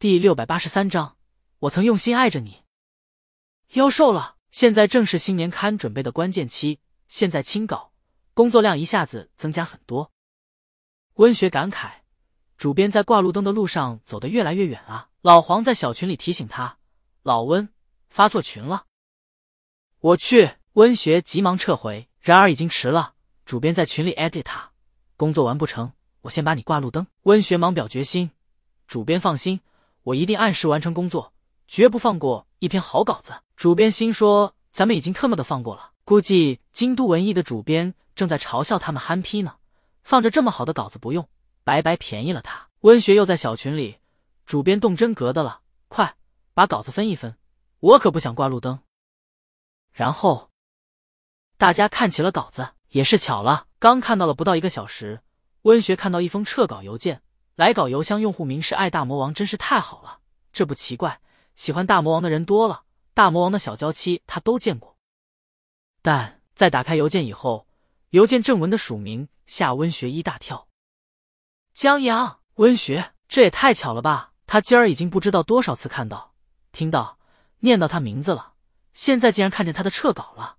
第六百八十三章，我曾用心爱着你。妖瘦了，现在正是新年刊准备的关键期，现在清稿，工作量一下子增加很多。温学感慨，主编在挂路灯的路上走得越来越远啊。老黄在小群里提醒他：“老温发错群了。”我去，温学急忙撤回，然而已经迟了。主编在群里艾特他：“工作完不成，我先把你挂路灯。”温学忙表决心：“主编放心，我一定按时完成工作，绝不放过一篇好稿子。”主编心说：“咱们已经特么的放过了，估计京都文艺的主编正在嘲笑他们憨批呢。放着这么好的稿子不用，白白便宜了他。”温学又在小群里：“主编动真格的了，快把稿子分一分，我可不想挂路灯。”然后大家看起了稿子，也是巧了，刚看到了不到一个小时，温学看到一封撤稿邮件，来稿邮箱用户名是爱大魔王，真是太好了。这不奇怪，喜欢大魔王的人多了，大魔王的小娇妻他都见过。但在打开邮件以后，邮件正文的署名吓温学一大跳。江阳，温学，这也太巧了吧！他今儿已经不知道多少次看到、听到、念到他名字了。现在竟然看见他的撤稿了，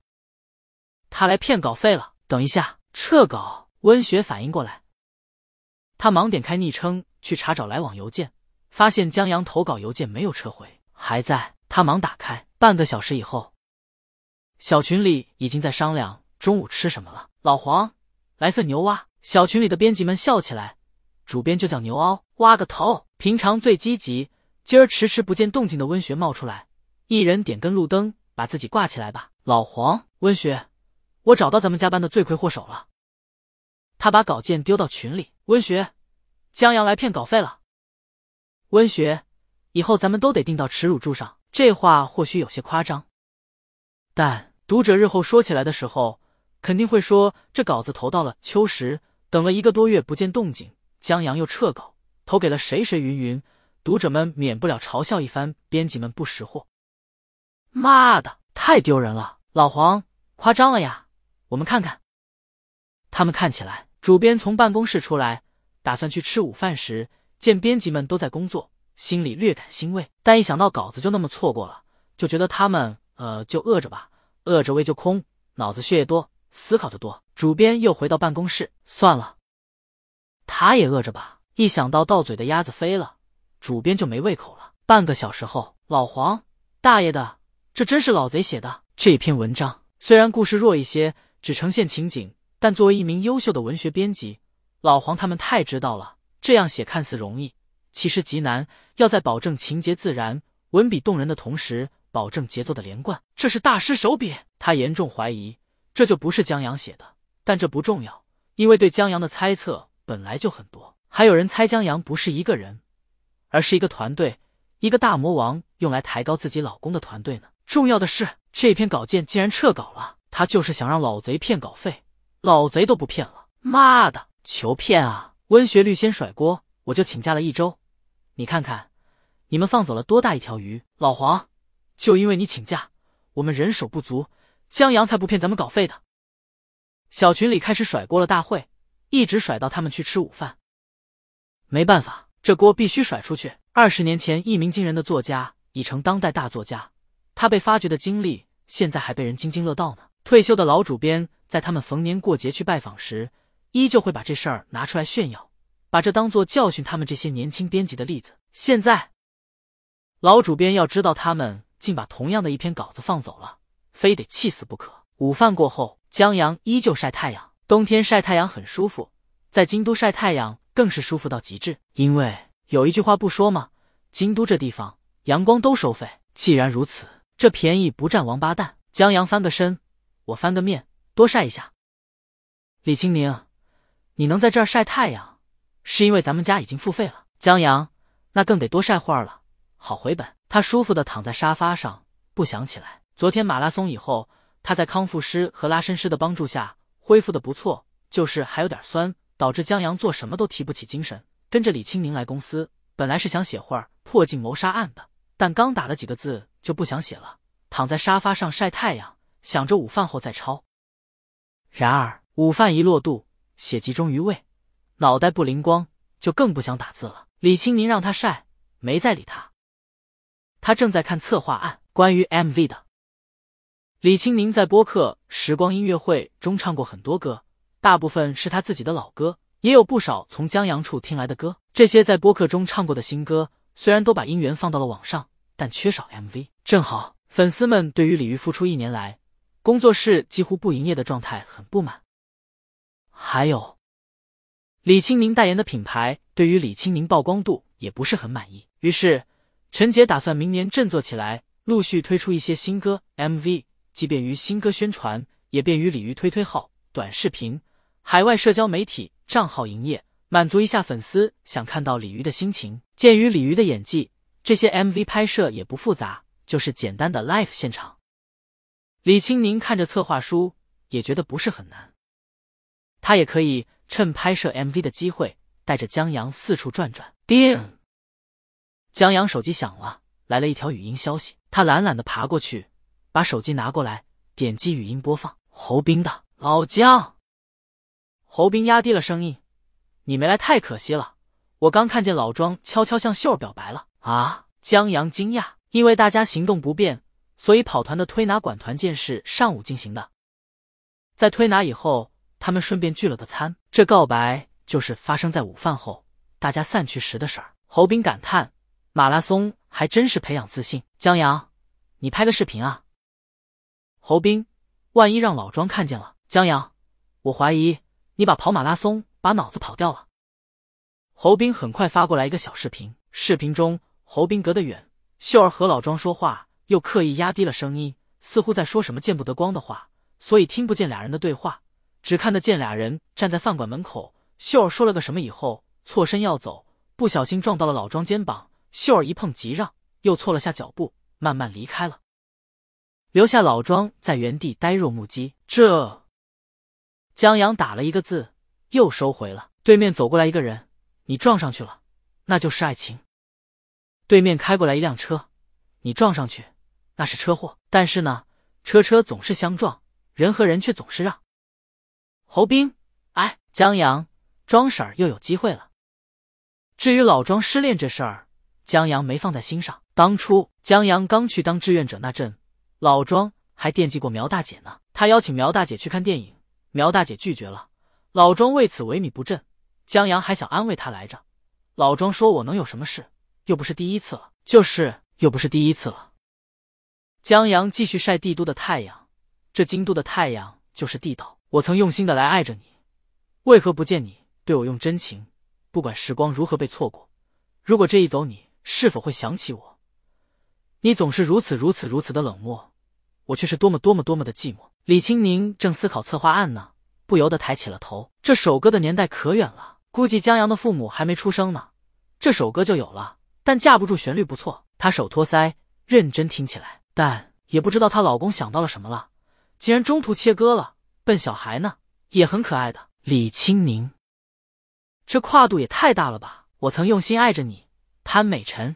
他来骗稿费了。等一下，撤稿！温学反应过来，他忙点开昵称去查找来往邮件，发现江阳投稿邮件没有撤回，还在。他忙打开，半个小时以后，小群里已经在商量中午吃什么了。老黄，来份牛蛙！小群里的编辑们笑起来，主编就叫牛凹，挖个头！平常最积极，今儿迟迟不见动静的温学冒出来，一人点根路灯。把自己挂起来吧，老黄，温雪，我找到咱们加班的罪魁祸首了。他把稿件丢到群里。温雪，江阳来骗稿费了。温雪，以后咱们都得钉到耻辱柱上。这话或许有些夸张，但读者日后说起来的时候，肯定会说这稿子投到了秋实，等了一个多月不见动静，江阳又撤稿，投给了谁谁云云，读者们免不了嘲笑一番，编辑们不识货。妈的，太丢人了！老黄，夸张了呀！我们看看。他们看起来，主编从办公室出来，打算去吃午饭时，见编辑们都在工作，心里略感欣慰。但一想到稿子就那么错过了，就觉得他们呃，就饿着吧，饿着胃就空，脑子血液多，思考的多。主编又回到办公室，算了，他也饿着吧。一想到到嘴的鸭子飞了，主编就没胃口了。半个小时后，老黄大爷的！这真是老贼写的这篇文章，虽然故事弱一些，只呈现情景，但作为一名优秀的文学编辑，老黄他们太知道了，这样写看似容易，其实极难。要在保证情节自然、文笔动人的同时，保证节奏的连贯，这是大师手笔。他严重怀疑这就不是江阳写的，但这不重要，因为对江阳的猜测本来就很多，还有人猜江阳不是一个人，而是一个团队，一个大魔王用来抬高自己老公的团队呢。重要的是，这篇稿件竟然撤稿了。他就是想让老贼骗稿费，老贼都不骗了。妈的，求骗啊！温学律先甩锅，我就请假了一周。你看看，你们放走了多大一条鱼？老黄，就因为你请假，我们人手不足，江阳才不骗咱们稿费的。小群里开始甩锅了，大会一直甩到他们去吃午饭。没办法，这锅必须甩出去。二十年前，一鸣惊人的作家已成当代大作家。他被发掘的经历，现在还被人津津乐道呢。退休的老主编在他们逢年过节去拜访时，依旧会把这事儿拿出来炫耀，把这当做教训他们这些年轻编辑的例子。现在，老主编要知道他们竟把同样的一篇稿子放走了，非得气死不可。午饭过后，江阳依旧晒太阳。冬天晒太阳很舒服，在京都晒太阳更是舒服到极致。因为有一句话不说吗？京都这地方阳光都收费。既然如此。这便宜不占王八蛋！江阳翻个身，我翻个面，多晒一下。李青宁，你能在这儿晒太阳，是因为咱们家已经付费了。江阳，那更得多晒会儿了，好回本。他舒服的躺在沙发上，不想起来。昨天马拉松以后，他在康复师和拉伸师的帮助下恢复的不错，就是还有点酸，导致江阳做什么都提不起精神。跟着李青宁来公司，本来是想写会儿破镜谋杀案的，但刚打了几个字。就不想写了，躺在沙发上晒太阳，想着午饭后再抄。然而午饭一落肚，血集中于胃，脑袋不灵光，就更不想打字了。李青宁让他晒，没再理他。他正在看策划案，关于 MV 的。李青宁在播客《时光音乐会》中唱过很多歌，大部分是他自己的老歌，也有不少从江阳处听来的歌。这些在播客中唱过的新歌，虽然都把音源放到了网上，但缺少 MV。正好粉丝们对于李玉复出一年来，工作室几乎不营业的状态很不满。还有，李青宁代言的品牌对于李青宁曝光度也不是很满意。于是，陈杰打算明年振作起来，陆续推出一些新歌 MV。既便于新歌宣传，也便于鲤鱼推推号、短视频、海外社交媒体账号营业，满足一下粉丝想看到鲤鱼的心情。鉴于鲤鱼的演技，这些 MV 拍摄也不复杂，就是简单的 live 现场。李青宁看着策划书，也觉得不是很难。他也可以趁拍摄 MV 的机会，带着江阳四处转转。叮，江阳手机响了，来了一条语音消息。他懒懒的爬过去。把手机拿过来，点击语音播放。侯斌的老姜。侯斌压低了声音：“你没来太可惜了，我刚看见老庄悄悄向秀儿表白了。”啊！江阳惊讶，因为大家行动不便，所以跑团的推拿管团建是上午进行的。在推拿以后，他们顺便聚了个餐。这告白就是发生在午饭后，大家散去时的事儿。侯斌感叹：“马拉松还真是培养自信。”江阳，你拍个视频啊！侯斌，万一让老庄看见了，江阳，我怀疑你把跑马拉松把脑子跑掉了。侯斌很快发过来一个小视频，视频中侯斌隔得远，秀儿和老庄说话，又刻意压低了声音，似乎在说什么见不得光的话，所以听不见俩人的对话，只看得见俩人站在饭馆门口。秀儿说了个什么以后，错身要走，不小心撞到了老庄肩膀，秀儿一碰急让，又错了下脚步，慢慢离开了。留下老庄在原地呆若木鸡。这江阳打了一个字，又收回了。对面走过来一个人，你撞上去了，那就是爱情。对面开过来一辆车，你撞上去，那是车祸。但是呢，车车总是相撞，人和人却总是让。侯斌，哎，江阳，庄婶儿又有机会了。至于老庄失恋这事儿，江阳没放在心上。当初江阳刚去当志愿者那阵。老庄还惦记过苗大姐呢，他邀请苗大姐去看电影，苗大姐拒绝了，老庄为此萎靡不振。江阳还想安慰他来着，老庄说：“我能有什么事？又不是第一次了，就是又不是第一次了。”江阳继续晒帝都的太阳，这京都的太阳就是地道。我曾用心的来爱着你，为何不见你对我用真情？不管时光如何被错过，如果这一走，你是否会想起我？你总是如此如此如此的冷漠。我却是多么多么多么的寂寞。李青宁正思考策划案呢，不由得抬起了头。这首歌的年代可远了，估计江阳的父母还没出生呢，这首歌就有了。但架不住旋律不错，她手托腮，认真听起来。但也不知道她老公想到了什么了，竟然中途切割了。笨小孩呢，也很可爱的。李清宁，这跨度也太大了吧！我曾用心爱着你，潘美辰。